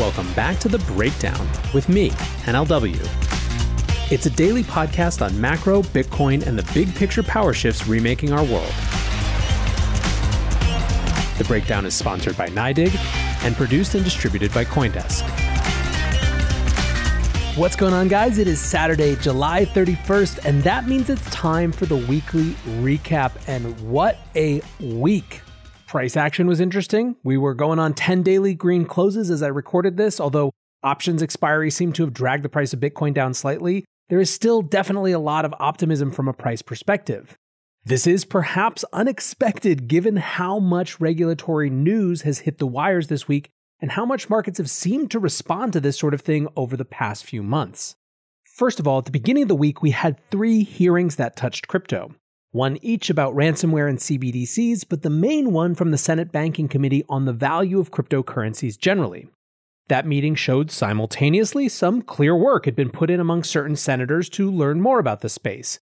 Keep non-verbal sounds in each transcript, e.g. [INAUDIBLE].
Welcome back to The Breakdown with me, NLW. It's a daily podcast on macro, Bitcoin, and the big picture power shifts remaking our world. The Breakdown is sponsored by NYDIG and produced and distributed by CoinDesk. What's going on, guys? It is Saturday, July 31st, and that means it's time for the weekly recap. And what a week! Price action was interesting. We were going on 10 daily green closes as I recorded this, although options expiry seemed to have dragged the price of Bitcoin down slightly. There is still definitely a lot of optimism from a price perspective. This is perhaps unexpected given how much regulatory news has hit the wires this week and how much markets have seemed to respond to this sort of thing over the past few months. First of all, at the beginning of the week, we had three hearings that touched crypto one each about ransomware and CBDCs, but the main one from the Senate Banking Committee on the value of cryptocurrencies generally. That meeting showed simultaneously some clear work had been put in among certain senators to learn more about the space.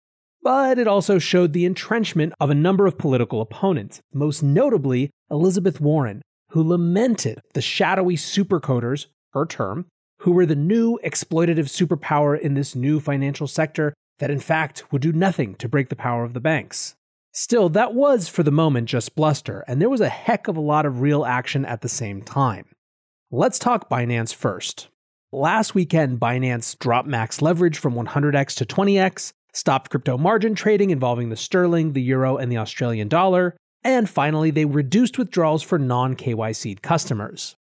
But it also showed the entrenchment of a number of political opponents, most notably Elizabeth Warren, who lamented the shadowy supercoders, her term, who were the new exploitative superpower in this new financial sector that in fact would do nothing to break the power of the banks. Still, that was for the moment just bluster, and there was a heck of a lot of real action at the same time. Let's talk Binance first. Last weekend, Binance dropped max leverage from 100x to 20x, stopped crypto margin trading involving the sterling, the euro, and the Australian dollar, and finally, they reduced withdrawals for non KYC customers.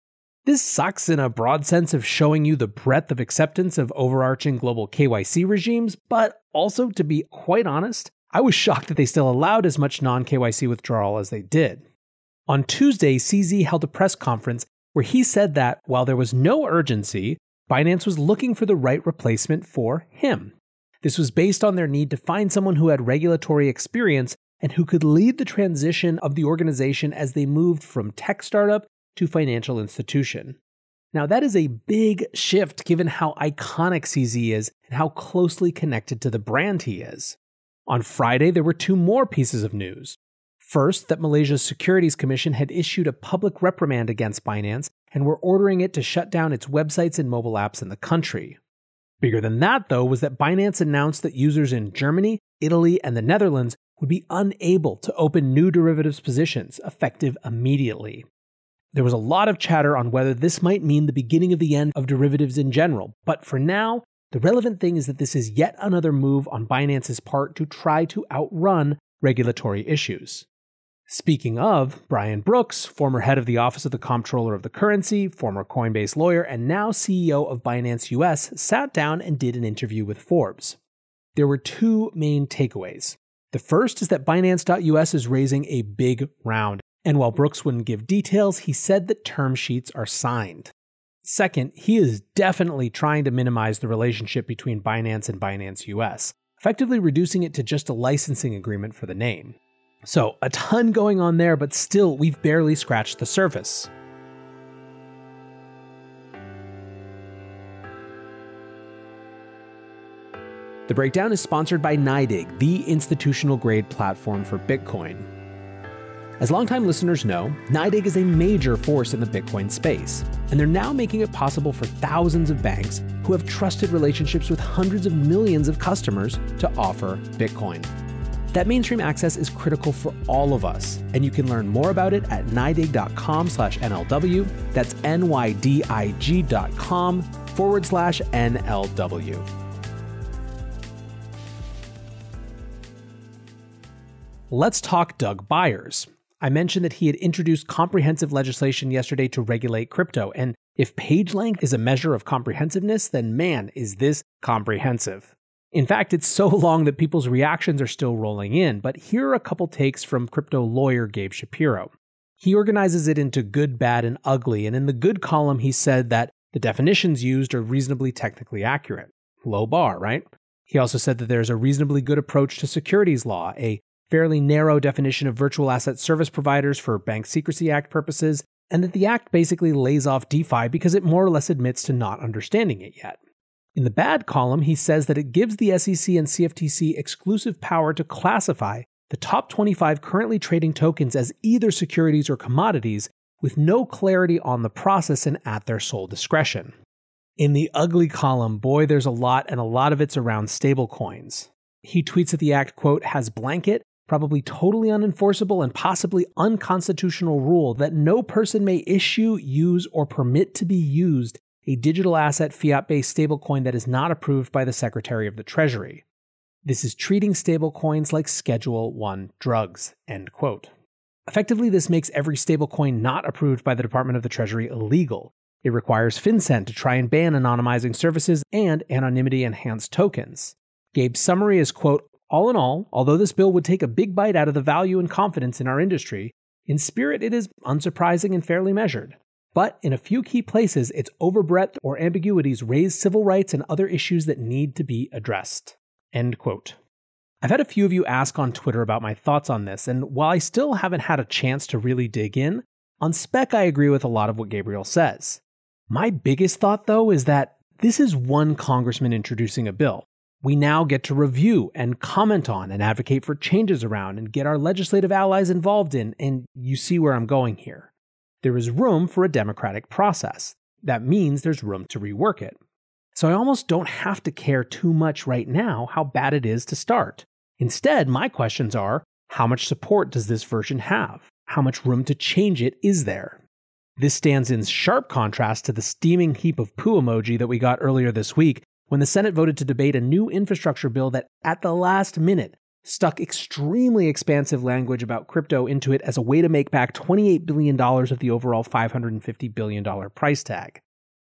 This sucks in a broad sense of showing you the breadth of acceptance of overarching global KYC regimes, but also, to be quite honest, I was shocked that they still allowed as much non KYC withdrawal as they did. On Tuesday, CZ held a press conference where he said that while there was no urgency, Binance was looking for the right replacement for him. This was based on their need to find someone who had regulatory experience and who could lead the transition of the organization as they moved from tech startup to financial institution. Now, that is a big shift given how iconic CZ is and how closely connected to the brand he is. On Friday, there were two more pieces of news. First, that Malaysia's Securities Commission had issued a public reprimand against Binance and were ordering it to shut down its websites and mobile apps in the country. Bigger than that, though, was that Binance announced that users in Germany, Italy, and the Netherlands would be unable to open new derivatives positions effective immediately. There was a lot of chatter on whether this might mean the beginning of the end of derivatives in general, but for now, the relevant thing is that this is yet another move on Binance's part to try to outrun regulatory issues. Speaking of, Brian Brooks, former head of the Office of the Comptroller of the Currency, former Coinbase lawyer, and now CEO of Binance US, sat down and did an interview with Forbes. There were two main takeaways. The first is that Binance.us is raising a big round, and while Brooks wouldn't give details, he said that term sheets are signed. Second, he is definitely trying to minimize the relationship between Binance and Binance US, effectively reducing it to just a licensing agreement for the name. So, a ton going on there, but still, we've barely scratched the surface. The breakdown is sponsored by NYDIG, the institutional grade platform for Bitcoin. As longtime listeners know, NYDIG is a major force in the Bitcoin space, and they're now making it possible for thousands of banks who have trusted relationships with hundreds of millions of customers to offer Bitcoin. That mainstream access is critical for all of us, and you can learn more about it at nydig.com slash NLW. That's N-Y-D-I-G dot com forward slash NLW. Let's talk Don Beyers. I mentioned that he had introduced comprehensive legislation yesterday to regulate crypto. And if page length is a measure of comprehensiveness, then man, is this comprehensive. In fact, it's so [LAUGHS] long that people's reactions are still rolling in, but here are a couple takes from crypto lawyer Gabe Shapiro. He organizes it into good, bad, and ugly, and in the good column, he said that the definitions used are reasonably technically accurate. Low bar, right? He also said that there's a reasonably good approach to securities law, a fairly narrow definition of virtual asset service providers for Bank Secrecy Act purposes, and that the Act basically lays off DeFi because it more or less admits to not understanding it yet. In the bad column, he says that it gives the SEC and CFTC exclusive power to classify the top 25 currently trading tokens as either securities or commodities with no clarity on the process and at their sole discretion. In the ugly column, boy, there's a lot, and a lot of it's around stablecoins. He tweets that the act, quote, has blanket, probably totally unenforceable and possibly unconstitutional rule that no person may issue, use, or permit to be used a digital asset fiat based stablecoin that is not approved by the Secretary of the Treasury. This is treating stablecoins like Schedule 1 drugs, end quote. Effectively, this makes every stablecoin not approved by the Department of the Treasury illegal. It requires FinCEN to try and ban anonymizing services and anonymity enhanced tokens. Gabe's summary is, quote, all in all, although this bill would take a big bite out of the value and confidence in our industry, in spirit it is unsurprising and fairly measured. But in a few key places, its overbreadth or ambiguities raise civil rights and other issues that need to be addressed. End quote. I've had a few of you ask on Twitter about my thoughts on this, and while I still haven't had a chance to really dig in, on spec I agree with a lot of what Gabriel says. My biggest thought, though, is that this is one congressman introducing a bill. We now get to review and comment on and advocate for changes around and get our legislative allies involved in, and you see where I'm going here. There is room for a democratic process. That means there's room to rework it. So I almost don't have to care too much right now how bad it is to start. Instead, my questions are how much support does this version have? How much room to change it is there? This stands in sharp contrast to the steaming heap of poo emoji that we got earlier this week when the Senate voted to debate a new infrastructure bill that, at the last minute, stuck extremely expansive language about crypto into it as a way to make back $28 billion of the overall $550 billion price tag.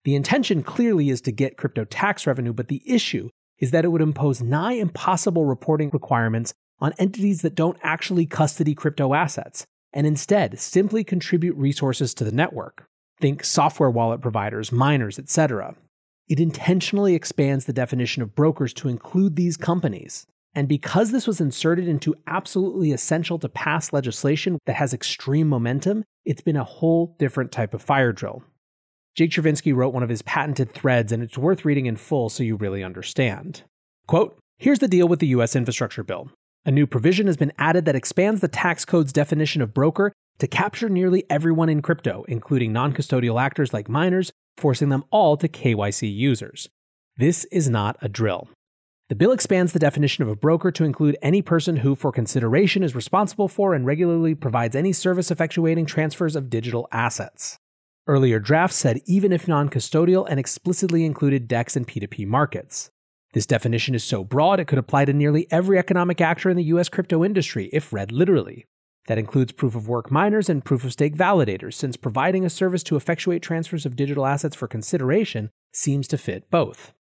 The intention clearly is to get crypto tax revenue, but the issue is that it would impose nigh impossible reporting requirements on entities that don't actually custody crypto assets, and instead simply contribute resources to the network. Think software wallet providers, miners, etc. It intentionally expands the definition of brokers to include these companies. And because this was inserted into absolutely essential to pass legislation that has extreme momentum, it's been a whole different type of fire drill. Jake Chervinsky wrote one of his patented threads, and it's worth reading in full so you really understand. Quote Here's the deal with the U.S. infrastructure bill. A new provision has been added that expands the tax code's definition of broker to capture nearly everyone in crypto, including non custodial actors like miners, forcing them all to KYC users. This is not a drill. The bill expands the definition of a broker to include any person who, for consideration, is responsible for and regularly provides any service effectuating transfers of digital assets. Earlier drafts said even if non custodial and explicitly included DEX and P2P markets. This definition is so broad it could apply to nearly every economic actor in the US crypto industry if read literally. That includes proof of work miners and proof of stake validators, since providing a service to effectuate transfers of digital assets for consideration seems to fit both.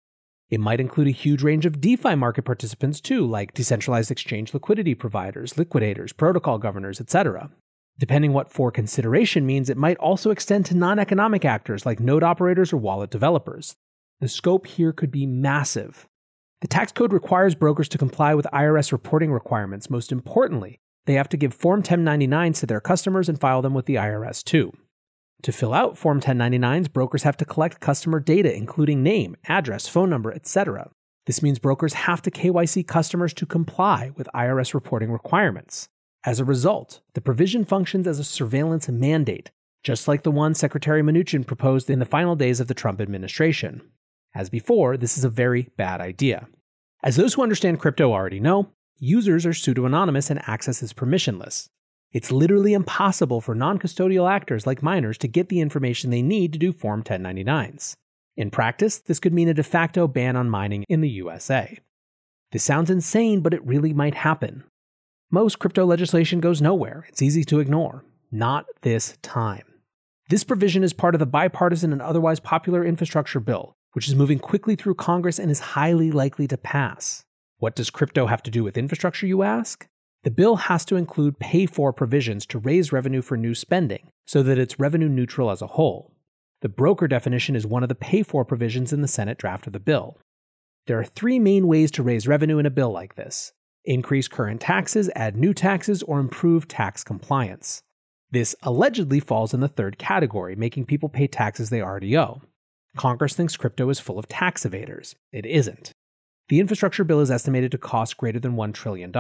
It might include a huge range of DeFi market participants too, like decentralized exchange liquidity providers, liquidators, protocol governors, etc. Depending what for consideration means, it might also extend to non economic actors like node operators or wallet developers. The scope here could be massive, the tax code requires brokers to comply with IRS reporting requirements. Most importantly, they have to give Form 1099s to their customers and file them with the IRS too. To fill out Form 1099s, brokers have to collect customer data, including name, address, phone number, etc. This means brokers have to KYC customers to comply with IRS reporting requirements. As a result, the provision functions as a surveillance mandate, just like the one Secretary Mnuchin proposed in the final days of the Trump administration. As before, this is a very bad idea. As those who understand crypto already know, users are pseudo anonymous and access is permissionless. It's literally impossible for non custodial actors like miners to get the information they need to do Form 1099s. In practice, this could mean a de facto ban on mining in the USA. This sounds insane, but it really might happen. Most crypto legislation goes nowhere, it's easy to ignore. Not this time. This provision is part of the bipartisan and otherwise popular infrastructure bill, which is moving quickly through Congress and is highly likely to pass. What does crypto have to do with infrastructure, you ask? The bill has to include pay for provisions to raise revenue for new spending so that it's revenue neutral as a whole. The broker definition is one of the pay for provisions in the Senate draft of the bill. There are three main ways to raise revenue in a bill like this increase current taxes, add new taxes, or improve tax compliance. This allegedly falls in the third category, making people pay taxes they already owe. Congress thinks crypto is full of tax evaders. It isn't. The infrastructure bill is estimated to cost greater than $1 trillion.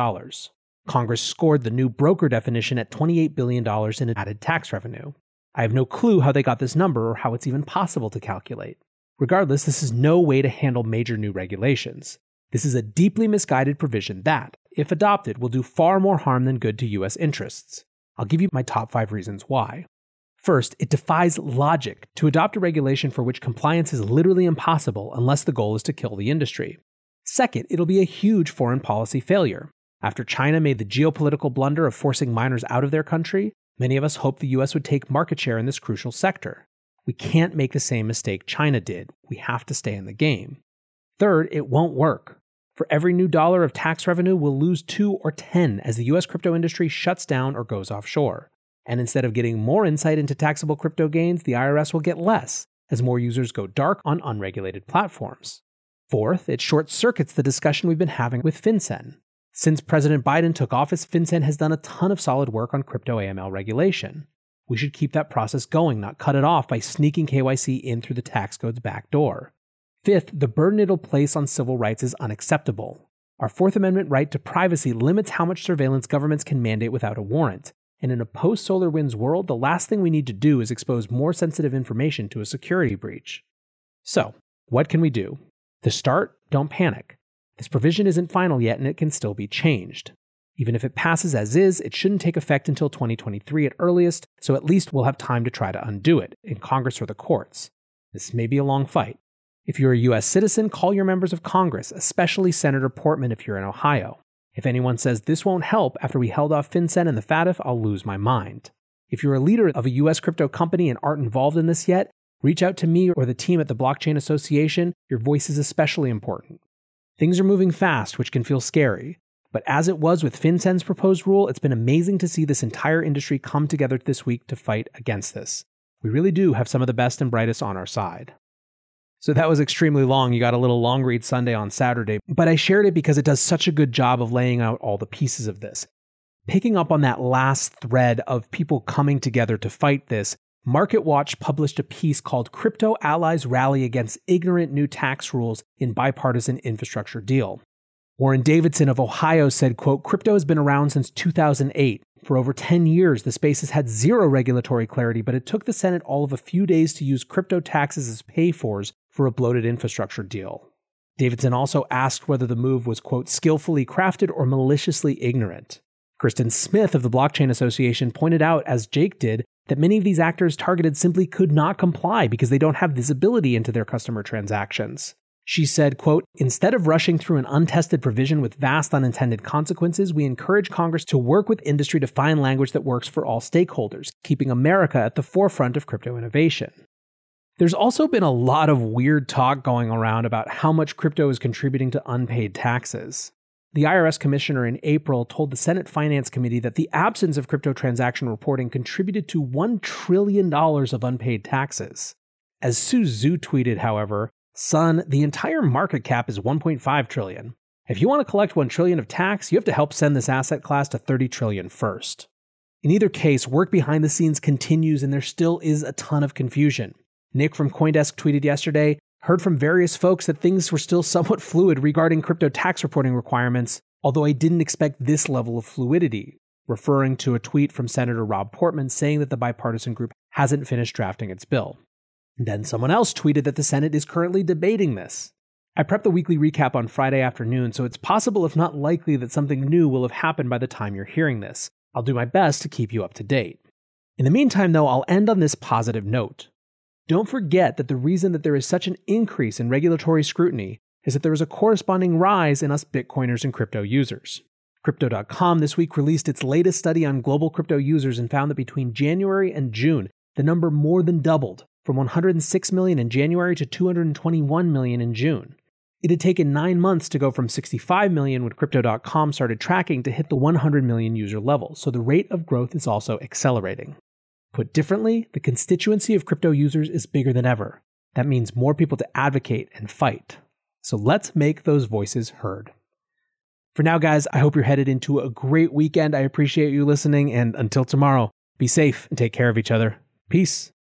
Congress scored the new broker definition at $28 billion in added tax revenue. I have no clue how they got this number or how it's even possible to calculate. Regardless, this is no way to handle major new regulations. This is a deeply misguided provision that, if adopted, will do far more harm than good to US interests. I'll give you my top five reasons why. First, it defies logic to adopt a regulation for which compliance is literally impossible unless the goal is to kill the industry. Second, it'll be a huge foreign policy failure. After China made the geopolitical blunder of forcing miners out of their country, many of us hoped the US would take market share in this crucial sector. We can't make the same mistake China did. We have to stay in the game. Third, it won't work. For every new dollar of tax revenue, we'll lose two or 10 as the US crypto industry shuts down or goes offshore. And instead of getting more insight into taxable crypto gains, the IRS will get less as more users go dark on unregulated platforms. Fourth, it short circuits the discussion we've been having with FinCEN. Since President Biden took office, FinCEN has done a ton of solid work on crypto AML regulation. We should keep that process going, not cut it off by sneaking KYC in through the tax code's back door. Fifth, the burden it'll place on civil rights is unacceptable. Our Fourth Amendment right to privacy limits how much surveillance governments can mandate without a warrant. And in a post SolarWinds world, the last thing we need to do is expose more sensitive information to a security breach. So, what can we do? To start, don't panic. This provision isn't final yet and it can still be changed. Even if it passes as is, it shouldn't take effect until 2023 at earliest, so at least we'll have time to try to undo it in Congress or the courts. This may be a long fight. If you're a US citizen, call your members of Congress, especially Senator Portman if you're in Ohio. If anyone says this won't help after we held off FinCEN and the FATF, I'll lose my mind. If you're a leader of a US crypto company and aren't involved in this yet, reach out to me or the team at the Blockchain Association. Your voice is especially important. Things are moving fast, which can feel scary. But as it was with FinCEN's proposed rule, it's been amazing to see this entire industry come together this week to fight against this. We really do have some of the best and brightest on our side. So that was extremely long. You got a little long read Sunday on Saturday, but I shared it because it does such a good job of laying out all the pieces of this. Picking up on that last thread of people coming together to fight this, MarketWatch published a piece called Crypto Allies Rally Against Ignorant New Tax Rules in Bipartisan Infrastructure Deal. Warren Davidson of Ohio said, quote, crypto has been around since 2008. For over 10 years, the space has had zero regulatory clarity, but it took the Senate all of a few days to use crypto taxes as pay fors for a bloated infrastructure deal. Davidson also asked whether the move was, quote, skillfully crafted or maliciously ignorant. Kristin Smith of the Blockchain Association pointed out, as Jake did, that many of these actors targeted simply could not comply because they don't have visibility into their customer transactions. She said, quote, instead of rushing through an untested provision with vast unintended consequences, we encourage Congress to work with industry to find language that works for all stakeholders, keeping America at the forefront of crypto innovation. There's also been a lot of weird talk going around about how much crypto is contributing to unpaid taxes. The IRS commissioner in April told the Senate Finance Committee that the absence of crypto transaction reporting contributed to $1 trillion of unpaid taxes. As Su Zhu tweeted, however, Son, the entire market cap is 1.5 trillion. If you want to collect 1 trillion of tax, you have to help send this asset class to 30 trillion first. In either case, work behind the scenes continues and there still is a ton of confusion. Nick from CoinDesk tweeted yesterday, heard from various folks that things were still somewhat [LAUGHS] fluid regarding crypto tax reporting requirements, although I didn't expect this level of fluidity, referring to a tweet from Senator Rob Portman saying that the bipartisan group hasn't finished drafting its bill. Then someone else tweeted that the Senate is currently debating this. I prepped the weekly recap on Friday afternoon, so it's possible, if not likely, that something new will have happened by the time you're hearing this. I'll do my best to keep you up to date. In the meantime, though, I'll end on this positive note. Don't forget that the reason that there is such an increase in regulatory scrutiny is that there is a corresponding rise in us Bitcoiners and crypto users. Crypto.com this week released its latest study on global crypto users and found that between January and June, the number more than doubled from 106 million in January to 221 million in June. It had taken nine months to go from 65 million when Crypto.com started tracking to hit the 100 million user level, so the rate of growth is also accelerating. Put differently, the constituency of crypto users is bigger than ever. That means more people to advocate and fight. So let's make those voices heard. For now, guys, I hope you're headed into a great weekend. I appreciate you listening, and until tomorrow, be safe and take care of each other. Peace.